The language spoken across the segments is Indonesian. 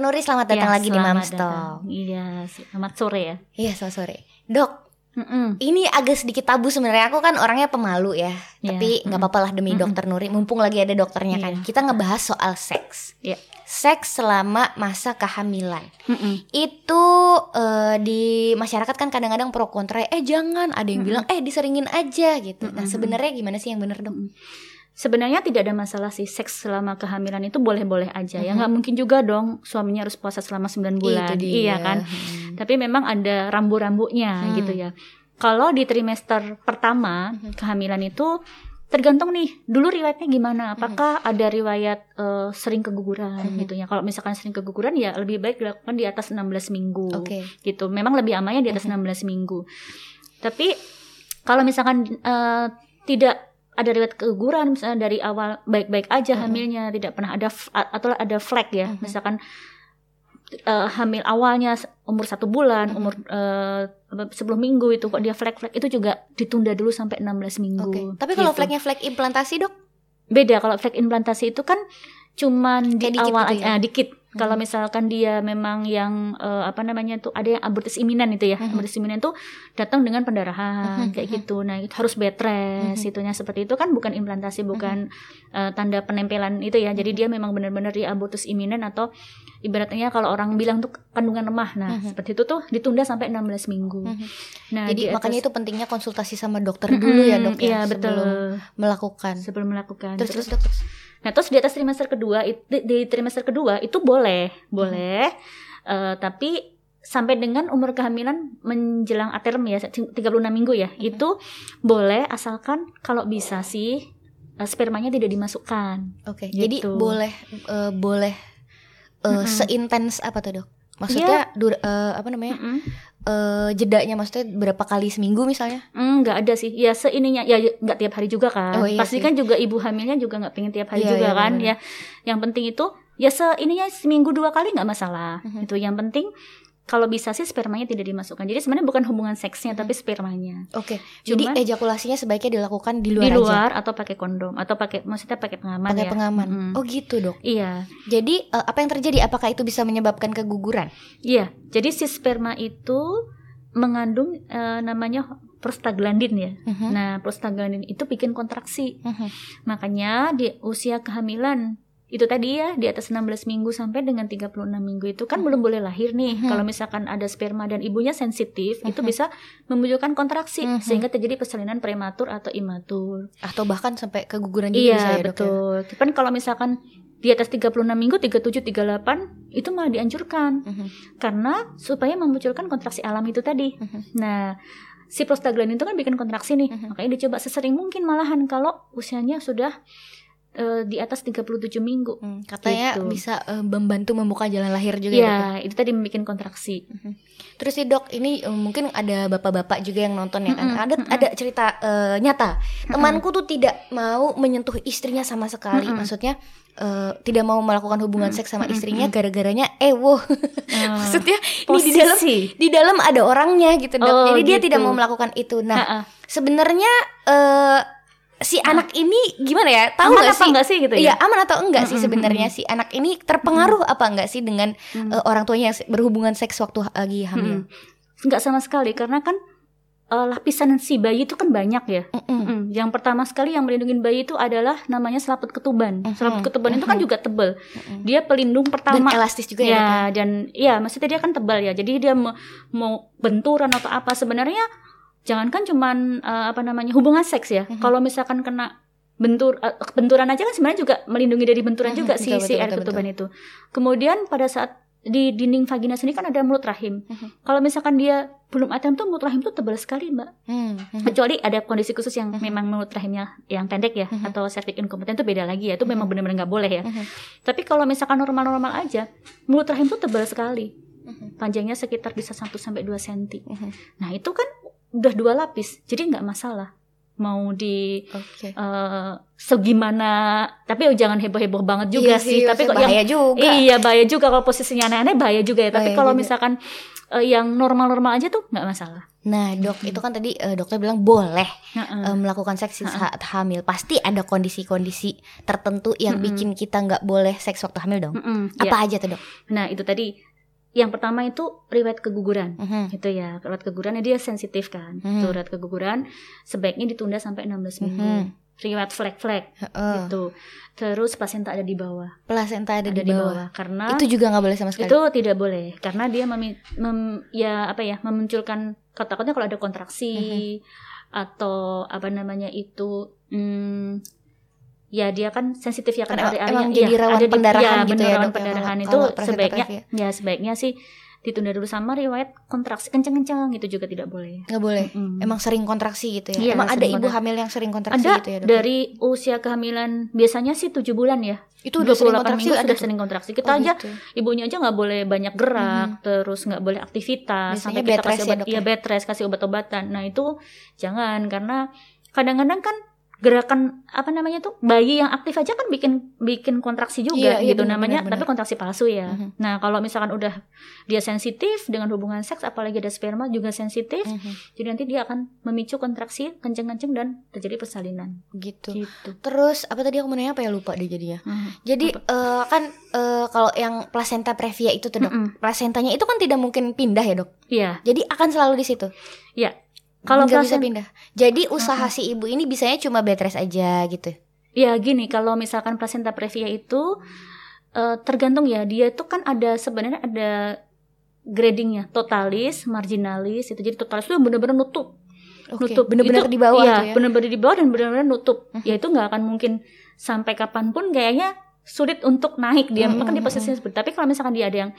Nuri, selamat datang Ya, lagi di selamat Mamstop. datang. Iya, selamat sore ya. Iya, selamat sore. Dok, Mm-mm. ini agak sedikit tabu sebenarnya. Aku kan orangnya pemalu ya. Iya, Tapi nggak mm-mm. apa-apa lah demi Mm-mm. dokter Nuri. Mumpung lagi ada dokternya kan. Iya. Kita ngebahas soal seks. Iya. Seks selama masa kehamilan. Mm-mm. Itu eh, di masyarakat kan kadang-kadang pro kontra. Eh jangan, ada yang bilang eh diseringin aja gitu. Nah Mm-mm. sebenarnya gimana sih yang bener dok? Sebenarnya tidak ada masalah sih seks selama kehamilan itu boleh-boleh aja ya Mhm. nggak mungkin juga dong suaminya harus puasa selama 9 bulan Itu dia. iya kan Hmm. tapi memang ada rambu-rambunya Hmm. gitu ya kalau di trimester pertama Mhm. kehamilan itu tergantung nih dulu riwayatnya gimana apakah ada riwayat eh, sering keguguran Mhm. gitu ya kalau misalkan sering keguguran ya lebih baik dilakukan di atas 16 minggu Oke. gitu. Memang lebih amannya di atas Mhm. 16 minggu. Tapi kalau misalkan eh, tidak ada riwayat keguguran misalnya dari awal baik-baik aja hamilnya, tidak pernah ada atau ada flag ya. Mhm. Misalkan eh, hamil awalnya umur satu bulan, umur eh, apa, 10 minggu itu kok dia flag-flag itu juga ditunda dulu sampai 16 minggu. Oke. Tapi kalau gitu. flagnya flag implantasi dok? beda kalau flag implantasi itu kan cuman di Kayak dikit awal gitu ya? aja, ah, dikit. Kalau misalkan dia memang yang eh, apa namanya tuh ada yang abortus iminan itu ya. Mhm. Abortus iminan tuh datang dengan pendarahan Mhm, kayak mhm. gitu. Nah, itu harus bed rest Mhm. itunya seperti itu kan bukan implantasi, bukan eh, tanda penempelan itu ya. Jadi dia memang benar-benar di abortus iminan atau ibaratnya kalau orang bilang tuh kandungan lemah. Nah, Mhm. seperti itu tuh ditunda sampai 16 minggu. Mhm. Nah, Jadi di makanya atas- itu pentingnya konsultasi sama dokter Mhm, dulu ya dok ya Iya, betul. sebelum melakukan. Sebelum melakukan. Terus Terus terus terus. Nah, terus di atas trimester kedua, di, di trimester kedua itu boleh, boleh, Eh, tapi sampai dengan umur kehamilan menjelang aterm ya, 36 minggu ya, Mhm. itu boleh asalkan kalau bisa sih eh, spermanya tidak dimasukkan. Oke. Gitu. Jadi boleh eh, boleh eh, Mhm. seintens apa tuh dok? Maksudnya dur- eh, apa namanya? Mm-mm. eh, jedanya maksudnya berapa kali seminggu misalnya? Mm, nggak ada sih, ya seininya, ya nggak tiap hari juga kan. Oh, iya Pasti sih. kan juga ibu hamilnya juga nggak pengen tiap hari Iya, juga iya, kan, benar. ya. Yang penting itu ya seininya seminggu dua kali nggak masalah. Mhm. Itu yang penting kalau bisa sih spermanya tidak dimasukkan. Jadi sebenarnya bukan hubungan seksnya Mhm. tapi spermanya. Oke. Jadi Cuman- ejakulasinya sebaiknya dilakukan di luar, di aja. luar atau pakai kondom atau pakai maksudnya pakai pengaman Pakai ya. pengaman. Mm-mm. Oh gitu dok. Iya, Jadi eh, apa yang terjadi? Apakah itu bisa menyebabkan keguguran? iya. Jadi si sperma itu mengandung eh, namanya prostaglandin ya. Mhm. Nah, prostaglandin itu bikin kontraksi. Mhm. Makanya di usia kehamilan itu tadi ya di atas 16 minggu sampai dengan 36 minggu itu kan Mhm. belum boleh lahir nih. Mhm. Kalau misalkan ada sperma dan ibunya sensitif, itu Mhm. bisa memunculkan kontraksi Mhm. sehingga terjadi persalinan prematur atau imatur. Atau bahkan sampai keguguran juga bisa Iya ya dok ya? betul. Cuman kalau misalkan di atas 36 minggu 37 38 itu malah dianjurkan Mhm. karena supaya memunculkan kontraksi alam itu tadi. Mhm. Nah, si prostaglandin itu kan bikin kontraksi nih. Mhm. Makanya dicoba sesering mungkin malahan kalau usianya sudah eh, di atas 37 minggu. Hmm, katanya Gitu. bisa eh, membantu membuka jalan lahir juga ya, dok ya? Ya, itu tadi membuat kontraksi. Terus sih dok, ini eh, mungkin ada bapak-bapak juga yang nonton ya kan? Mm-mm, Ada mm-mm. ada cerita eh, nyata. Temanku tuh tidak mau menyentuh istrinya sama sekali. Maksudnya eh, tidak mau melakukan hubungan seks sama istrinya gara-garanya eh wow. Eh, Maksudnya ini di dalam di dalam ada orangnya gitu dok. Oh, Jadi dia gitu. tidak mau melakukan itu. Nah, sebenarnya eh, si anak ini gimana ya? Tahu aman nggak sih? enggak sih gitu Iya ya? aman atau enggak sih Mm-mm, sebenarnya si anak ini terpengaruh apa enggak sih dengan Mm. eh, orang tuanya yang berhubungan seks waktu lagi hamil? Mm-mm. Enggak sama sekali karena kan eh, lapisan si bayi itu kan banyak ya. Mm-mm. Mm, Yang pertama sekali yang melindungi bayi itu adalah namanya selaput ketuban. Mhm, Selaput ketuban itu kan juga tebal. Mm-mm. Dia pelindung Dan pertama. elastis juga ya. Dok, ya dan ya maksudnya dia kan tebal ya. Jadi dia mau, mau benturan atau apa sebenarnya jangankan cuman eh, apa namanya hubungan seks ya. Mhm. Kalau misalkan kena bentur eh, benturan aja kan sebenarnya juga melindungi dari benturan Mhm, juga si betul, si betul, air betul, ketuban itu. Kemudian pada saat di dinding vagina sini kan ada mulut rahim. Mhm. Kalau misalkan dia belum atem tuh mulut rahim tuh tebal sekali, Mbak. Hmm, hmm. Kecuali ada kondisi khusus yang Mhm. memang mulut rahimnya yang pendek ya Mhm. atau cervix incompetence itu beda lagi ya. Itu memang Mhm. benar-benar nggak boleh ya. Mhm. Tapi kalau misalkan normal-normal aja, mulut rahim tuh tebal sekali. Mhm. Panjangnya sekitar bisa 1 sampai 2 cm. Mhm. Nah, itu kan udah dua lapis. Jadi nggak masalah. Mau di Oke. eh, segimana tapi jangan heboh-heboh banget juga Iya sih. Tapi kok maksudnya yang bahaya juga. Iya bahaya juga kalau posisinya aneh-aneh bahaya juga ya. Tapi Bahaya kalau juga. misalkan eh, yang normal-normal aja tuh nggak masalah. Nah, dok, itu kan tadi eh, dokter bilang boleh Heeh. eh, melakukan seks saat hamil. Pasti ada kondisi-kondisi tertentu yang bikin kita nggak boleh seks waktu hamil dong. Mm-mm, Apa ya. aja tuh dok? Nah itu tadi yang pertama itu riwayat keguguran. Mhm. Gitu ya, riwayat keguguran dia sensitif kan. Mhm. Tuh riwayat keguguran sebaiknya ditunda sampai 16 minggu. Mhm. Riwayat flek-flek Heeh. gitu. Terus placenta ada di bawah. Plasenta ada, Ada di bawah. Karena Itu juga nggak boleh sama sekali. itu tidak boleh karena dia memi- mem- ya apa ya memunculkan takutnya kalau ada kontraksi atau apa namanya itu hmm, ya dia kan sensitif ya kan Karena area-area emang ya, jadi rawan ada di- pendarahan ya, gitu ya, rawan dok, ya, pendarahan kalau itu sebaiknya ya sebaiknya sih ditunda dulu sama riwayat kontraksi kencang-kencang itu juga tidak boleh Nggak boleh. Mm. Emang sering kontraksi gitu ya. Iya, Emang ada ibu hamil yang sering kontraksi ada gitu ya dok. dari usia kehamilan biasanya sih 7 bulan ya itu udah sering 28 kontraksi minggu ada sudah sering kontraksi kita Oh, aja gitu. ibunya aja nggak boleh banyak gerak terus nggak boleh aktivitas Biasanya sampai kita kasih ya, obat iya ya? bed rest kasih obat-obatan nah itu jangan karena kadang-kadang kan gerakan apa namanya tuh bayi yang aktif aja kan bikin bikin kontraksi juga Iya, iya, gitu benar, namanya benar, tapi kontraksi palsu ya Mhm. nah kalau misalkan udah dia sensitif dengan hubungan seks apalagi ada sperma juga sensitif Mhm. jadi nanti dia akan memicu kontraksi kenceng-kenceng dan terjadi persalinan Gitu. gitu Terus apa tadi aku mau nanya apa ya lupa deh jadinya. Mhm. Jadi eh, kan eh, kalau yang placenta previa itu tuh dok, Mm-mm. placentanya itu kan tidak mungkin pindah ya dok. Iya Jadi akan selalu di situ. Kalau nggak bisa pindah. Jadi usaha si ibu ini bisanya cuma bed rest aja gitu. Ya gini, kalau misalkan placenta previa itu eh, tergantung ya, dia itu kan ada sebenarnya ada gradingnya, totalis, marginalis itu. Jadi totalis itu benar-benar nutup, Oke. nutup. Bener-bener Itu- di bawah iya, tuh ya. benar-benar di bawah dan benar-benar nutup. Mhm. Ya itu nggak akan mungkin sampai kapan pun kayaknya sulit untuk naik dia. Mhm, Makan di posisi seperti. Tapi kalau misalkan dia ada yang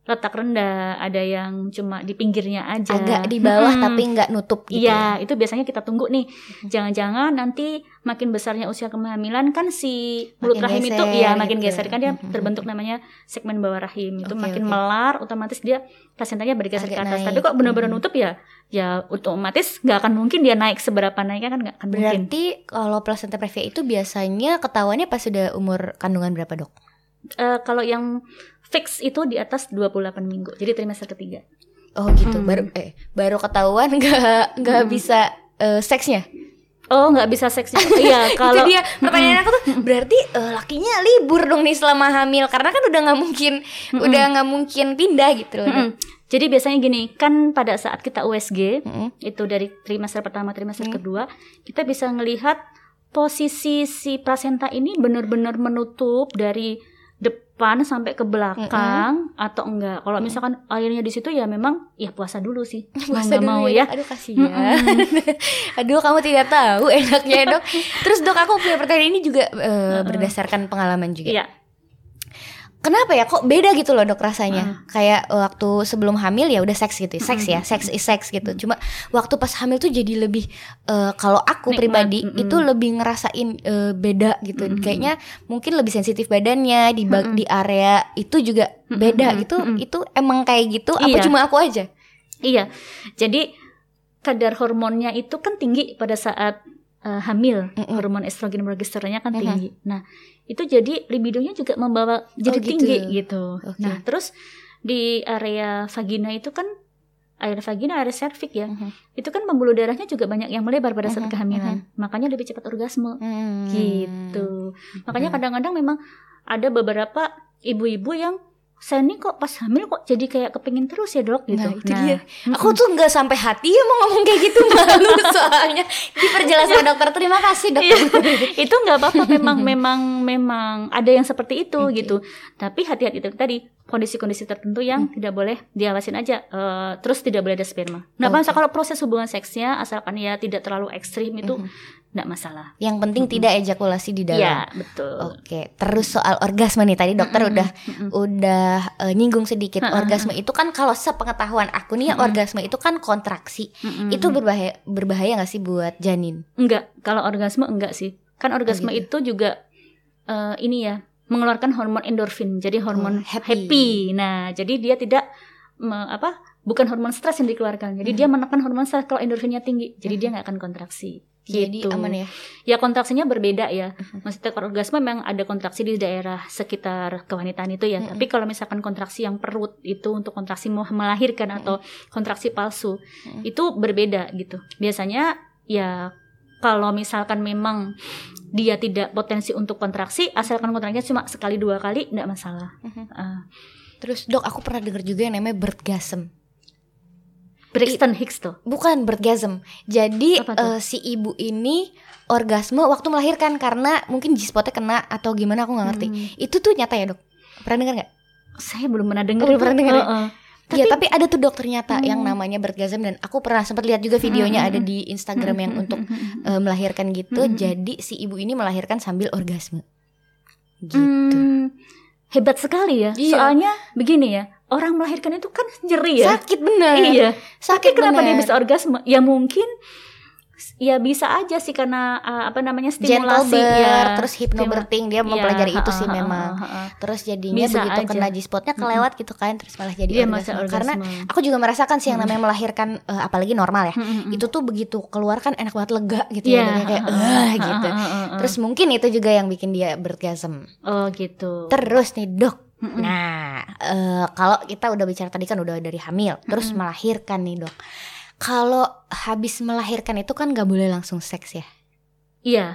letak rendah, ada yang cuma di pinggirnya aja, Agak di bawah Mm-mm. tapi nggak nutup gitu. Iya, itu biasanya kita tunggu nih. Jangan-jangan nanti makin besarnya usia kehamilan kan si mulut Makin rahim itu geser ya makin gitu. geser kan dia terbentuk namanya segmen bawah rahim. Itu Oke, makin oke. melar otomatis dia plasentanya bergeser Agak ke atas. naik. Tapi kok benar-benar nutup ya ya otomatis nggak akan mungkin dia naik seberapa naiknya kan nggak akan mungkin. Berarti kalau placenta previa itu biasanya ketahuannya pas sudah umur kandungan berapa dok? Eh, kalau yang fix itu di atas 28 minggu. Jadi trimester ketiga. Oh gitu. Hmm. Baru eh baru ketahuan nggak nggak Hmm. bisa eh, seksnya. Oh, nggak bisa seksnya. Iya, kalau itu dia pertanyaan aku tuh berarti eh, lakinya libur dong nih selama hamil karena kan udah nggak mungkin udah nggak mungkin pindah gitu loh. Mm-mm. Jadi biasanya gini, kan pada saat kita USG, itu dari trimester pertama trimester Hmm. kedua kita bisa ngelihat posisi si plasenta ini benar-benar menutup dari depan sampai ke belakang atau enggak kalau misalkan airnya di situ ya memang ya puasa dulu sih Puasa nggak dulu mau ya. ya. Aduh kasihan. Aduh kamu tidak tahu enaknya dok. Terus dok aku punya pertanyaan ini juga eh, berdasarkan pengalaman juga. Iya. Kenapa ya kok beda gitu loh dok rasanya? Kayak waktu sebelum hamil ya udah seks gitu, seks ya, seks is seks gitu. Cuma waktu pas hamil tuh jadi lebih eh, kalau aku Nikmat, pribadi mm-mm. itu lebih ngerasain eh, beda gitu. Mm-mm. Kayaknya mungkin lebih sensitif badannya di ba- di area itu juga beda Mm-mm, gitu. mm-mm. Itu emang kayak gitu? Apa Iya. cuma aku aja? iya jadi kadar hormonnya itu kan tinggi pada saat eh, hamil Mm-mm. hormon estrogen progesteronnya kan tinggi nah itu jadi libidonya juga membawa jadi gitu. tinggi gitu Oke. nah terus di area vagina itu kan area vagina area serviks ya Mhm. itu kan pembuluh darahnya juga banyak yang melebar pada saat Mhm, kehamilan makanya lebih cepat orgasme Hmm. gitu makanya kadang-kadang memang ada beberapa ibu-ibu yang saya nih kok pas hamil kok jadi kayak kepingin terus ya dok gitu Nah, itu dia. mm-mm. Aku tuh nggak sampai hati ya mau ngomong kayak gitu malu soalnya diperjelas sama dokter. Terima kasih dokter. itu nggak apa-apa memang memang memang ada yang seperti itu Oke. gitu tapi hati-hati itu tadi kondisi-kondisi tertentu yang tidak boleh diawasin aja eh, terus tidak boleh ada sperma Oke. masalah kalau proses hubungan seksnya asalkan ya tidak terlalu ekstrim itu nggak masalah Yang penting tidak ejakulasi di dalam. ya betul Oke, terus soal orgasme nih tadi dokter Mm-mm, udah mm-mm. udah eh, nyinggung sedikit Ha-ha, orgasme itu kan kalau sepengetahuan aku nih ya Mm-mm. orgasme itu kan kontraksi. Mm-mm. Itu berbahaya berbahaya nggak sih buat janin? Enggak, kalau orgasme enggak sih. Kan orgasme gitu. itu juga eh, ini ya, mengeluarkan hormon endorfin. Jadi hormon Oh, happy. happy. Nah, jadi dia tidak me- apa bukan hormon stres yang dikeluarkan. Jadi Hmm. dia menekan hormon stres kalau endorfinnya tinggi. Jadi dia nggak akan kontraksi. Jadi Gitu. aman ya. Ya kontraksinya berbeda ya. Mhm. Maksudnya kalau orgasme memang ada kontraksi di daerah sekitar kewanitaan itu ya. Mhm. Tapi kalau misalkan kontraksi yang perut itu untuk kontraksi mau melahirkan atau kontraksi palsu Mhm. itu berbeda gitu. Biasanya ya kalau misalkan memang dia tidak potensi untuk kontraksi, asalkan kontraksinya cuma sekali dua kali, tidak masalah. Mhm. Ah. Terus dok, aku pernah dengar juga yang namanya birdgasm. Braxton Hicks tuh. Bukan birdgasm. Jadi eh, si ibu ini orgasme waktu melahirkan karena mungkin G-spotnya kena atau gimana aku nggak ngerti. Hmm. Itu tuh nyata ya dok? Pernah dengar nggak? Saya belum pernah dengar. Oh, belum pernah dengar ya? Heeh. Iya, tapi ada tuh dok ternyata Hmm. yang namanya birdgasm dan aku pernah sempat lihat juga videonya Hmm. ada di Instagram yang Hmm. untuk Hmm. eh, melahirkan gitu. Hmm. Jadi si ibu ini melahirkan sambil orgasme. Gitu. Hmm, hebat sekali ya. Iya. Soalnya begini ya, orang melahirkan itu kan nyeri ya. Sakit bener. Iya. Sakit Tapi kenapa dia bener. bisa orgasme? Ya mungkin ya bisa aja sih karena uh, apa namanya gentle stimulasi birth, ya. terus hypnobirthing dia mempelajari Iya, itu sih ha, ha, memang. ha, ha, ha. Terus jadinya Bisa begitu aja. kena G-spotnya kelewat gitu kan terus malah jadi Dia orgasme. orgasme. Karena aku juga merasakan sih yang namanya melahirkan eh, apalagi normal ya. Hmm. Itu tuh begitu keluar kan enak banget lega gitu Iya, ya. Ya, kayak ha, gitu. Terus mungkin itu juga yang bikin dia bergasm. oh gitu. Terus nih dok, Hmm, hmm. nah eh, kalau kita udah bicara tadi kan udah dari hamil, terus Mm-mm. melahirkan nih dok. Kalau habis melahirkan itu kan nggak boleh langsung seks ya. Iya.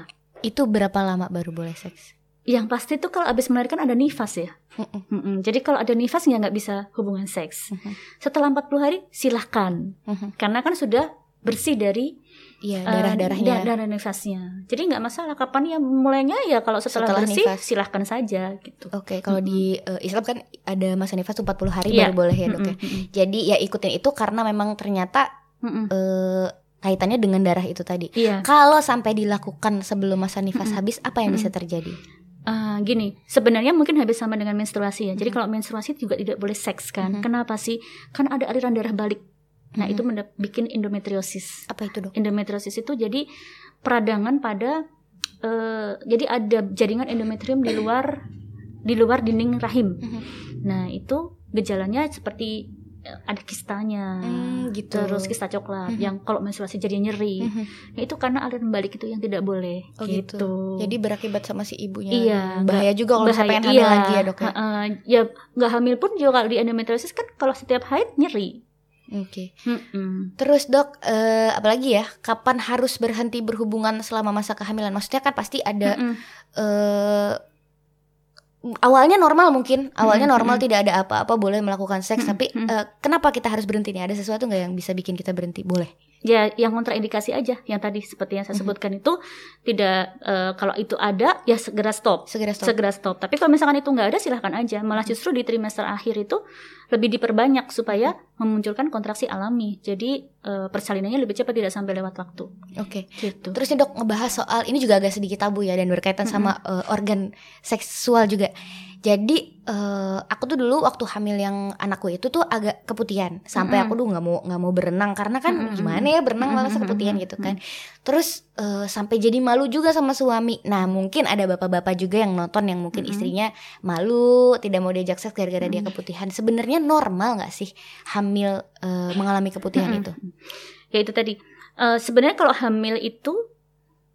Itu berapa lama baru boleh seks? Yang pasti tuh kalau abis melahirkan ada nifas ya. Mm-mm. Jadi kalau ada nifas ya nggak bisa hubungan seks. Mhm. Setelah 40 hari silahkan. Mhm. Karena kan sudah bersih dari Iya eh, darah-darahnya. da- darah nifasnya. Jadi nggak masalah kapan ya mulainya ya kalau setelah, Setelah bersih nifas. silahkan saja gitu. Oke, kalau di eh, Islam kan ada masa nifas tuh 40 hari Iya. baru boleh ya dok ya. Mm-mm, mm-mm, Jadi ya ikutin itu karena memang ternyata mm-mm. eh, kaitannya dengan darah itu tadi. Iya. Kalau sampai dilakukan sebelum masa nifas Mm-mm. habis, apa yang bisa Mm-mm. terjadi? Ah, gini, sebenarnya mungkin habis sama dengan menstruasi ya. Jadi Mhm. kalau menstruasi juga tidak boleh seks kan? Mhm. Kenapa sih? Kan ada aliran darah balik. Nah, Mhm. itu mendap- bikin endometriosis. Apa itu dok? Endometriosis itu jadi peradangan pada eh, jadi ada jaringan endometrium di luar di luar dinding rahim. Mhm. Nah, itu gejalanya seperti eh, ada kistanya. Hmm, gitu. Terus kista coklat Mhm. yang kalau menstruasi jadi nyeri. Mhm. Nah, itu karena aliran balik itu yang tidak boleh Oh, gitu. gitu. Jadi berakibat sama si ibunya. Iya, bahaya juga kalau bahaya. pengen hamil Iya, lagi ya dok ya. ha-ha. ya nggak hamil pun juga kalau di endometriosis kan kalau setiap haid nyeri. Oke. Mm-mm. Terus dok, eh, apalagi ya? Kapan harus berhenti berhubungan selama masa kehamilan? Maksudnya kan pasti ada Mm-mm. eh awalnya normal mungkin, awalnya Mm-mm, normal mm-mm. tidak ada apa-apa boleh melakukan seks, Mm-mm, tapi mm-mm. eh, kenapa kita harus berhenti nih? Ada sesuatu nggak yang bisa bikin kita berhenti? Boleh. Ya, yang kontraindikasi aja, yang tadi seperti yang saya Mhm. sebutkan itu tidak eh, kalau itu ada ya segera stop, Segera stop. segera stop. Tapi kalau misalkan itu nggak ada silahkan aja. Malah justru di trimester akhir itu lebih diperbanyak supaya memunculkan kontraksi alami. Jadi eh, persalinannya lebih cepat tidak sampai lewat waktu. Oke. Gitu. Terus dok ngebahas soal ini juga agak sedikit tabu ya dan berkaitan sama eh, organ seksual juga. Jadi eh, aku tuh dulu waktu hamil yang anakku itu tuh agak keputihan sampai Mm-mm. aku dulu nggak mau nggak mau berenang karena kan Mm-mm. gimana ya berenang malah Mm-mm. keputihan gitu kan. Terus eh, sampai jadi malu juga sama suami. Nah mungkin ada bapak-bapak juga yang nonton yang mungkin Mm-mm. istrinya malu tidak mau diajak seks gara-gara dia Mm. keputihan. Sebenarnya normal nggak sih hamil eh, mengalami keputihan Mm-mm. itu? Ya itu tadi. Eh, sebenarnya kalau hamil itu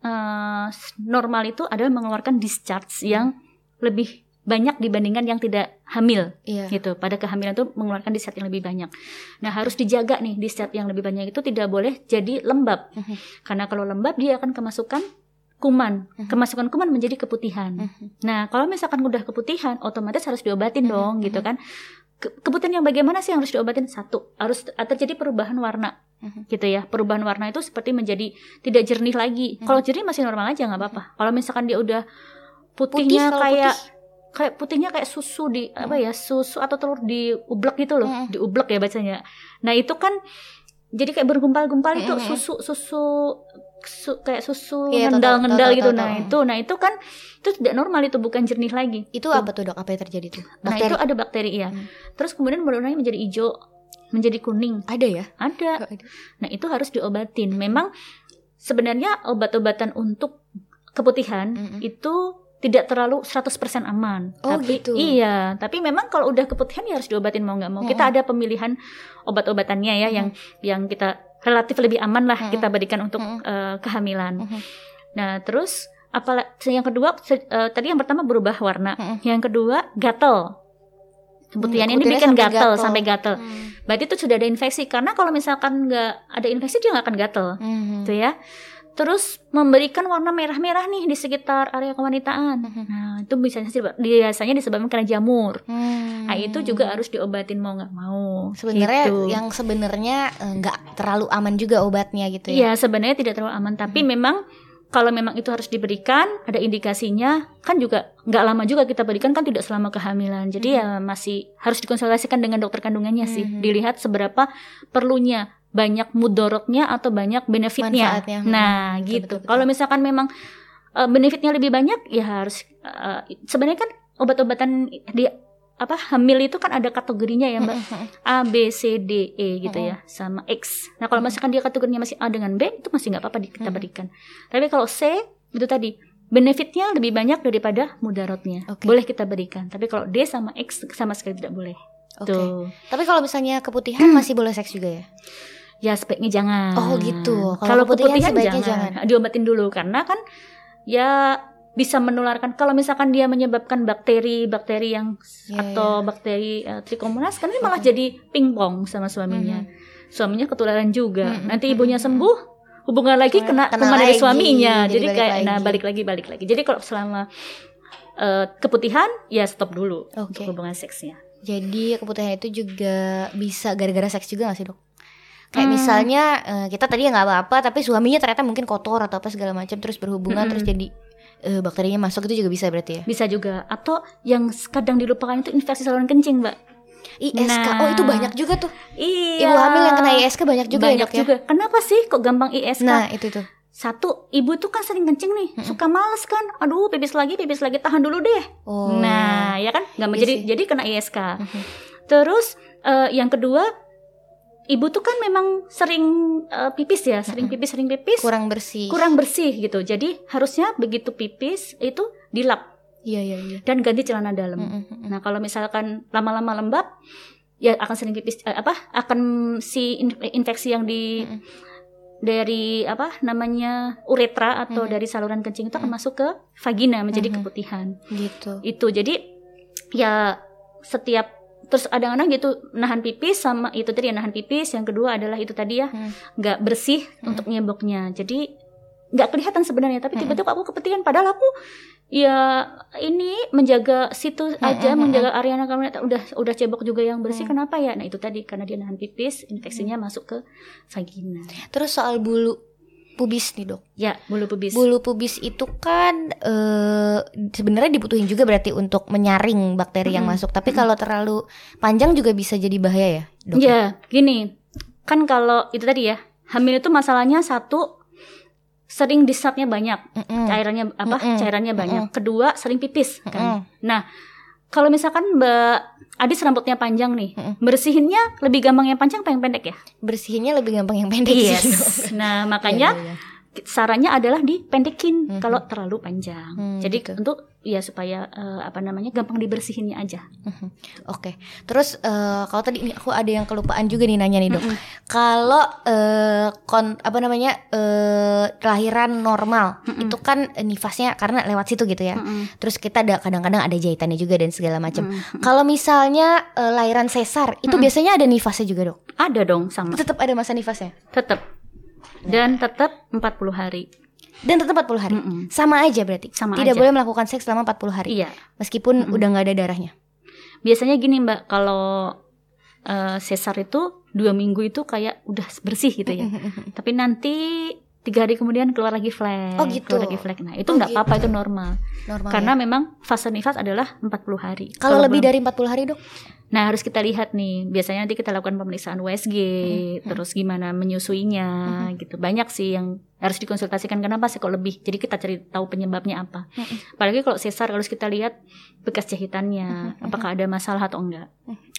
eh, normal itu adalah mengeluarkan discharge yang lebih banyak dibandingkan yang tidak hamil Iya. gitu. Pada kehamilan itu mengeluarkan discharge yang lebih banyak. Nah, harus dijaga nih discharge yang lebih banyak itu tidak boleh jadi lembab. Mhm. Karena kalau lembab dia akan kemasukan kuman. Mhm. Kemasukan kuman menjadi keputihan. Mhm. Nah, kalau misalkan udah keputihan, otomatis harus diobatin Mhm, dong, mhm. gitu kan. Ke- Keputihan yang bagaimana sih yang harus diobatin? Satu, harus terjadi perubahan warna, Mhm. gitu ya. Perubahan warna itu seperti menjadi tidak jernih lagi. Mhm. Kalau jernih masih normal aja nggak apa-apa. Kalau misalkan dia udah Putih putihnya kalau kayak putih. Kayak putihnya kayak susu di apa ya susu atau telur di ublek gitu loh, Mhm. di ublek ya bacanya. Nah itu kan jadi kayak bergumpal-gumpal itu Mhm. susu susu su- kayak susu Iya, tahu, ngendal-ngendal gitu. Nah itu, nah itu kan itu tidak normal itu bukan jernih lagi. Itu apa tuh dok? Apa yang terjadi tuh? Nah Bakteri? itu ada bakteri ya. Hmm. Terus kemudian warnanya menjadi hijau, menjadi kuning. ada ya? Ada. Ada? Nah itu harus diobatin. Memang sebenarnya obat-obatan untuk keputihan Mm-mm. itu tidak terlalu 100% aman. Oh, tapi gitu. iya, tapi memang kalau udah keputihan ya harus diobatin mau nggak mau. Kita ada pemilihan obat-obatannya ya yang yang kita relatif lebih aman lah Mm-mm. kita berikan untuk Mm-mm. eh, kehamilan. Mhm. Nah, terus apalagi yang kedua eh, tadi yang pertama berubah warna. Mm-mm. Yang kedua gatel. Keputihan ini keputihannya bikin sampai gatel gatel. sampai gatel. Hmm. Berarti itu sudah ada infeksi karena kalau misalkan nggak ada infeksi dia nggak akan gatel Mhm. gitu ya. Terus memberikan warna merah-merah nih di sekitar area kewanitaan. Nah, itu biasanya biasanya disebabkan karena jamur. Hmm. Nah, itu juga harus diobatin mau nggak mau. sebenarnya Gitu. yang sebenarnya eh, nggak terlalu aman juga obatnya gitu ya. Iya, sebenarnya tidak terlalu aman, tapi memang kalau memang itu harus diberikan, ada indikasinya, kan juga nggak lama juga kita berikan kan tidak selama kehamilan. Jadi ya masih harus dikonsultasikan dengan dokter kandungannya sih, Mhm. dilihat seberapa perlunya banyak mudorotnya atau banyak benefitnya. Manfaatnya. Nah, Betul, gitu. Kalau misalkan memang eh, benefitnya lebih banyak, ya harus eh, sebenarnya kan obat-obatan di apa hamil itu kan ada kategorinya ya mbak Mhm. A B C D E gitu ya sama X. Nah kalau misalkan dia kategorinya masih A dengan B itu masih nggak apa-apa kita berikan. Tapi kalau C itu tadi benefitnya lebih banyak daripada mudaratnya. Oke. Boleh kita berikan. Tapi kalau D sama X sama sekali tidak boleh. Oke. Tuh. Tapi kalau misalnya keputihan masih boleh seks juga ya? Ya sebaiknya jangan. Oh, gitu. Kalau keputihan keputihan sebaiknya jangan. Diobatin dulu karena kan ya bisa menularkan kalau misalkan dia menyebabkan bakteri-bakteri yang Iya, atau bakteri uh, trikomonas kan ini malah jadi pingpong sama suaminya. Suaminya ketularan juga. Mhm. Nanti ibunya sembuh, hubungan lagi kena, Kena dari suaminya. jadi Jadi, kayak lagi. nah balik lagi balik lagi. Jadi kalau selama uh, keputihan ya stop dulu Oke. untuk hubungan seksnya. Jadi keputihan itu juga bisa gara-gara seks juga gak sih dok? Kayak Hmm. misalnya eh, kita tadi ya nggak apa-apa, tapi suaminya ternyata mungkin kotor atau apa segala macam, terus berhubungan Mm-mm. terus jadi eh, bakterinya masuk itu juga bisa berarti ya? Bisa juga atau yang kadang dilupakan itu infeksi saluran kencing, Mbak. ISK, Nah. oh itu banyak juga tuh. Iya. Ibu hamil yang kena ISK banyak juga ya Banyak dok ya? juga. Kenapa sih kok gampang ISK? Nah itu tuh. Satu, ibu tuh kan sering kencing nih, suka males kan. Aduh, pipis lagi, pipis lagi, tahan dulu deh. Oh. Nah, ya kan, nggak Iya jadi sih. jadi kena ISK. Mhm. Terus eh, yang kedua, ibu tuh kan memang sering eh, pipis ya, sering pipis, sering pipis, kurang bersih. kurang bersih gitu. Jadi harusnya begitu pipis itu dilap Iya iya iya. dan ganti celana dalam. Mm, mm, mm. Nah, kalau misalkan lama-lama lembab, ya akan sering pipis eh, apa? Akan si in- infeksi yang di Mm-mm. dari apa namanya uretra atau Mhm. dari saluran kencing itu akan masuk ke vagina menjadi Mhm. keputihan. Gitu. Itu jadi ya setiap terus kadang-kadang gitu nahan pipis sama itu tadi ya nahan pipis, yang kedua adalah itu tadi ya Hmm. nggak bersih Mhm. untuk nyeboknya. Jadi nggak kelihatan sebenarnya tapi Mhm. tiba-tiba aku kepetikan padahal aku ya ini menjaga situ aja Mhm, menjaga area kamar udah udah cebok juga yang bersih kenapa ya nah itu tadi karena dia nahan pipis infeksinya masuk ke vagina Terus soal bulu pubis nih dok. ya bulu pubis Bulu pubis itu kan eh sebenarnya dibutuhin juga berarti untuk menyaring bakteri yang Mm-mm. masuk. Tapi kalau terlalu panjang juga bisa jadi bahaya ya, dok. ya gini kan kalau itu tadi ya hamil itu masalahnya satu sering disapnya banyak Mm-mm. cairannya apa Mm-mm. cairannya banyak kedua sering pipis kan Mm-mm. Nah, kalau misalkan Mbak Adis rambutnya panjang nih, Mm-mm. bersihinnya lebih gampang yang panjang apa yang pendek ya? Bersihinnya lebih gampang yang pendek sih. Yes. Nah, makanya Iya, iya, iya. Sarannya adalah dipendekin Mhm. kalau terlalu panjang. Hmm, Jadi gitu. untuk ya supaya eh, apa namanya gampang dibersihinnya aja. Oke. Terus eh, kalau tadi ini aku ada yang kelupaan juga nih nanya nih dok. Kalau eh, kon apa namanya eh, kelahiran normal Mm-mm. itu kan nifasnya karena lewat situ gitu ya. Mm-mm. Terus kita ada kadang-kadang ada jahitannya juga dan segala macam. Mm-mm. Kalau misalnya eh, lahiran sesar itu Mm-mm. biasanya ada nifasnya juga dok. Ada dong sama, Tetap ada masa nifasnya tetap dan tetap 40 hari. dan tetap 40 hari. Mm-mm. Sama aja berarti. Sama Tidak aja. boleh melakukan seks selama 40 hari. Iya. Meskipun Mm-mm. udah nggak ada darahnya. Biasanya gini Mbak, kalau eh, sesar itu dua minggu itu kayak udah bersih gitu ya. Tapi nanti tiga hari kemudian keluar lagi flek. Oh, gitu. Keluar lagi flek. Nah itu Oh, nggak apa-apa gitu. itu normal. Normal. Karena ya? memang fase nifas adalah 40 hari. kalau lebih belum- dari 40 hari dok, Nah harus kita lihat nih. Biasanya nanti kita lakukan pemeriksaan USG, Mm-mm. terus gimana menyusuinya gitu. Banyak sih yang harus dikonsultasikan kenapa sih kok lebih. Jadi kita cari tahu penyebabnya apa. Mm-mm. Apalagi kalau sesar harus kita lihat bekas jahitannya, Mm-mm. apakah ada masalah atau enggak.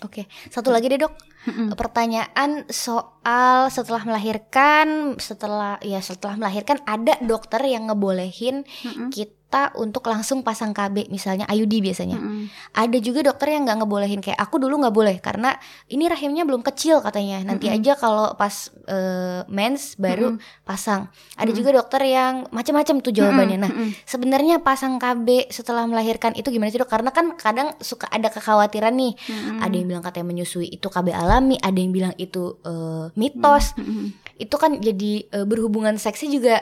Oke, satu lagi deh dok. Mm-mm. Pertanyaan soal setelah melahirkan, setelah ya setelah melahirkan ada dokter yang ngebolehin Mm-mm. kita kita untuk langsung pasang KB misalnya IUD biasanya. Mm-mm. Ada juga dokter yang nggak ngebolehin kayak aku dulu nggak boleh karena ini rahimnya belum kecil katanya. Nanti Mm-mm. aja kalau pas eh, mens baru pasang. Ada Mm-mm. juga dokter yang macam-macam tuh jawabannya. Nah, Mm-mm. sebenarnya pasang KB setelah melahirkan itu gimana sih dok? Karena kan kadang suka ada kekhawatiran nih. Mm-mm. Ada yang bilang katanya menyusui itu KB alami, ada yang bilang itu eh, mitos. Mm-mm. Itu kan jadi eh, berhubungan seksnya juga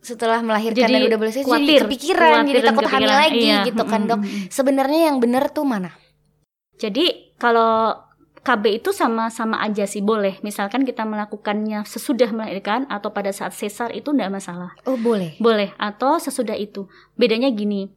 setelah melahirkan Jadi dan udah boleh seks jadi khawatir, kepikiran, jadi khawatir dan takut hamil kepikiran. lagi Iya. gitu kan dok. Sebenarnya yang benar tuh mana? Jadi kalau KB itu sama-sama aja sih boleh. Misalkan kita melakukannya sesudah melahirkan atau pada saat sesar itu enggak masalah. Oh boleh. Boleh atau sesudah itu. Bedanya gini.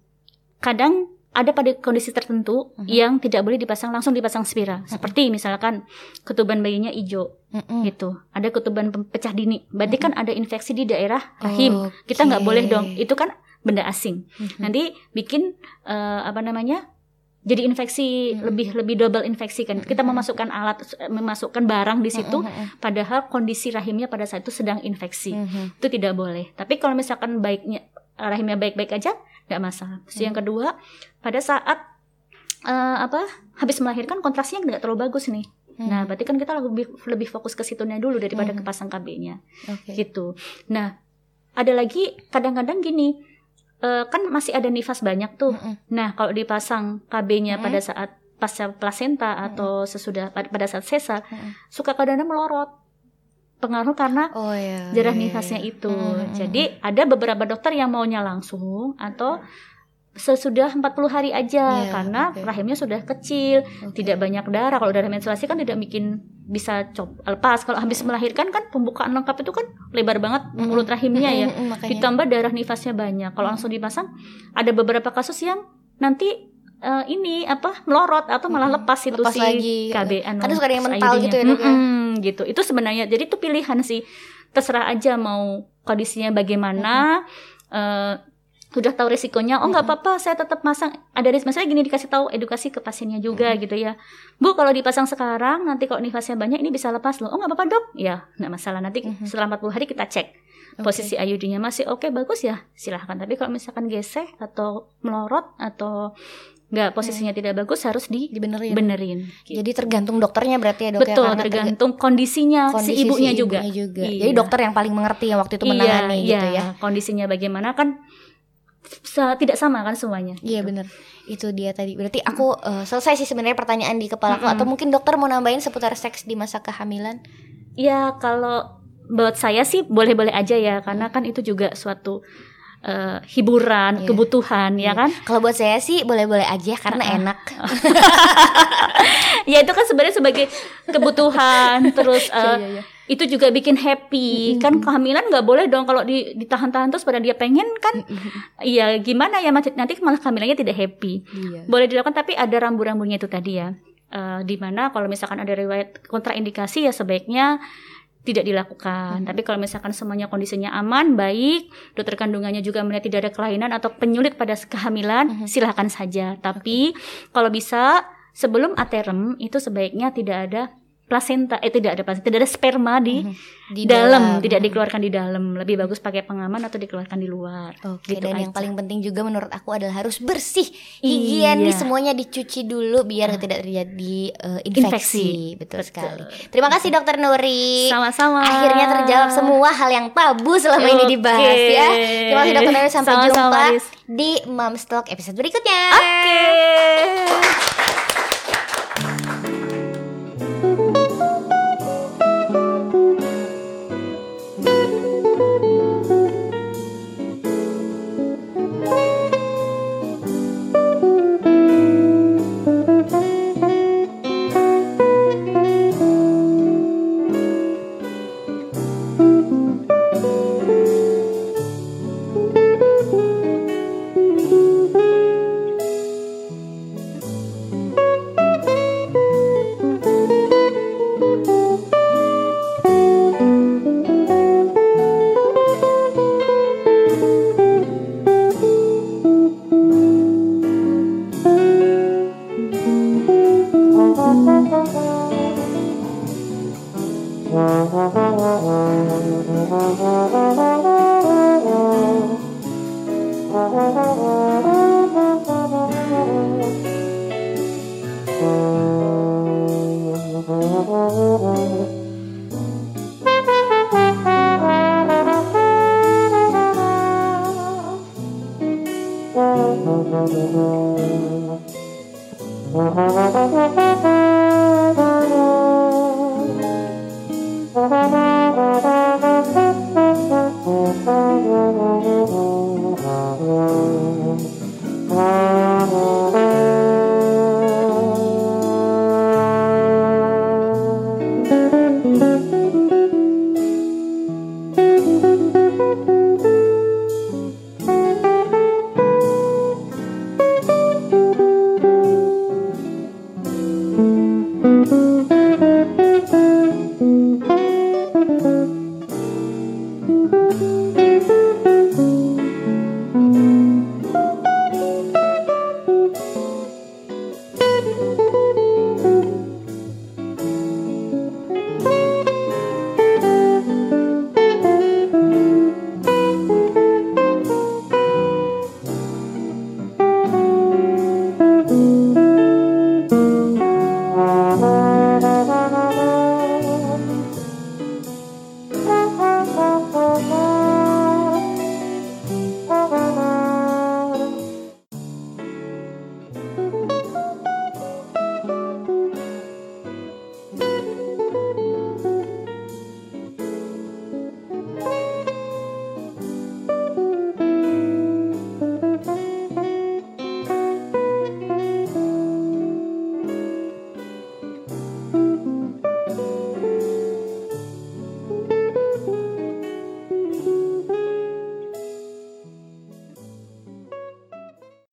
Kadang ada pada kondisi tertentu Mhm. yang tidak boleh dipasang langsung dipasang spiral. Seperti misalkan ketuban bayinya hijau Mm-mm. gitu. Ada ketuban pecah dini. Berarti kan ada infeksi di daerah rahim. Oke. Kita nggak boleh dong. Itu kan benda asing. Mhm. Nanti bikin eh, apa namanya? Jadi infeksi Mhm. lebih lebih double infeksi kan. Kita Mhm. memasukkan alat eh, memasukkan barang di situ Mm-mm. padahal kondisi rahimnya pada saat itu sedang infeksi. Mhm. Itu tidak boleh. Tapi kalau misalkan baiknya rahimnya baik-baik aja nggak masalah. Terus yang kedua, pada saat eh, apa? Habis melahirkan kontrasinya nggak terlalu bagus nih. Mhm. Nah, berarti kan kita lebih lebih fokus ke situnya dulu daripada Mhm. ke pasang KB-nya Oke. gitu. Nah, ada lagi kadang-kadang gini, eh, kan masih ada nifas banyak tuh. Mm-mm. Nah, kalau dipasang KB-nya Hmm. pada saat pasca plasenta atau sesudah pada saat sesar, Mm-mm. suka kadang-kadang melorot. Pengaruh karena Oh ya. darah ya, ya, nifasnya ya. itu. Mm-mm. Jadi, ada beberapa dokter yang maunya langsung atau sesudah 40 hari aja Iya, karena oke. rahimnya sudah kecil, Oke. tidak banyak darah. Kalau darah menstruasi kan tidak bikin bisa cop lepas. Kalau habis melahirkan kan pembukaan lengkap itu kan lebar banget Mm-mm. mulut rahimnya ya. Makanya. Ditambah darah nifasnya banyak. Kalau langsung dipasang ada beberapa kasus yang nanti eh, ini apa melorot atau malah lepas itu Lepas si lagi. KB anu, Kadang suka ada yang mental gitu ya, Dok, ya? Gitu. Itu sebenarnya jadi itu pilihan sih. Terserah aja mau kondisinya bagaimana. eh, sudah tahu risikonya, oh nggak apa-apa, saya tetap masang. Ada risiko, misalnya gini dikasih tahu edukasi ke pasiennya juga gitu ya. Bu, kalau dipasang sekarang, nanti kalau nifasnya banyak, ini bisa lepas loh. Oh nggak apa-apa dok, ya nggak masalah. Nanti Mhm. setelah 40 hari kita cek posisi IUD-nya masih oke bagus ya silahkan. Tapi kalau misalkan gesek atau melorot atau nggak posisinya tidak bagus harus dibenerin. dibenerin. Gitu. Jadi tergantung dokternya berarti ya dok ya Betul, terga- tergantung kondisinya kondisi si ibunya si juga. juga. Iya. Jadi dokter yang paling mengerti yang waktu itu menangani iya, gitu iya. ya. Kondisinya bagaimana kan tidak sama kan semuanya. Iya Gitu. bener Itu dia tadi Berarti aku eh, selesai sih sebenarnya pertanyaan di kepala aku. Atau mungkin dokter mau nambahin seputar seks di masa kehamilan Ya kalau buat saya sih boleh-boleh aja ya karena kan itu juga suatu eh, hiburan, Iya. kebutuhan ya Iya. kan. Kalau buat saya sih boleh-boleh aja karena Uh-uh. enak ya itu kan sebenarnya sebagai kebutuhan terus eh, Iya, iya. itu juga bikin happy kan kehamilan nggak boleh dong kalau di, ditahan-tahan terus pada dia pengen kan iya gimana ya nanti nanti malah kehamilannya tidak happy Iya boleh dilakukan tapi ada rambu-rambunya itu tadi ya Eh, di mana kalau misalkan ada riwayat kontraindikasi ya sebaiknya tidak dilakukan. Tapi kalau misalkan semuanya kondisinya aman, baik, dokter kandungannya juga melihat tidak ada kelainan atau penyulit pada kehamilan, Mhm. silahkan saja. Tapi kalau bisa sebelum aterem itu sebaiknya tidak ada plasenta, eh tidak ada plasenta, tidak ada sperma di Mhm. Di dalam, tidak dikeluarkan di dalam. Lebih bagus pakai pengaman atau dikeluarkan di luar. Oke, Gitu dan yang aja. paling penting juga menurut aku adalah harus bersih. Iya. Higienis semuanya dicuci dulu biar tidak terjadi eh, infeksi. Infeksi. Betul, Betul. sekali. Terima kasih Dokter Nuri. Sama-sama. Akhirnya terjawab semua hal yang tabu selama ini Oke. dibahas ya. Terima kasih Dokter Nuri sampai Sama-sama, jumpa Maris. di Moms Talk episode berikutnya. Oke. Thank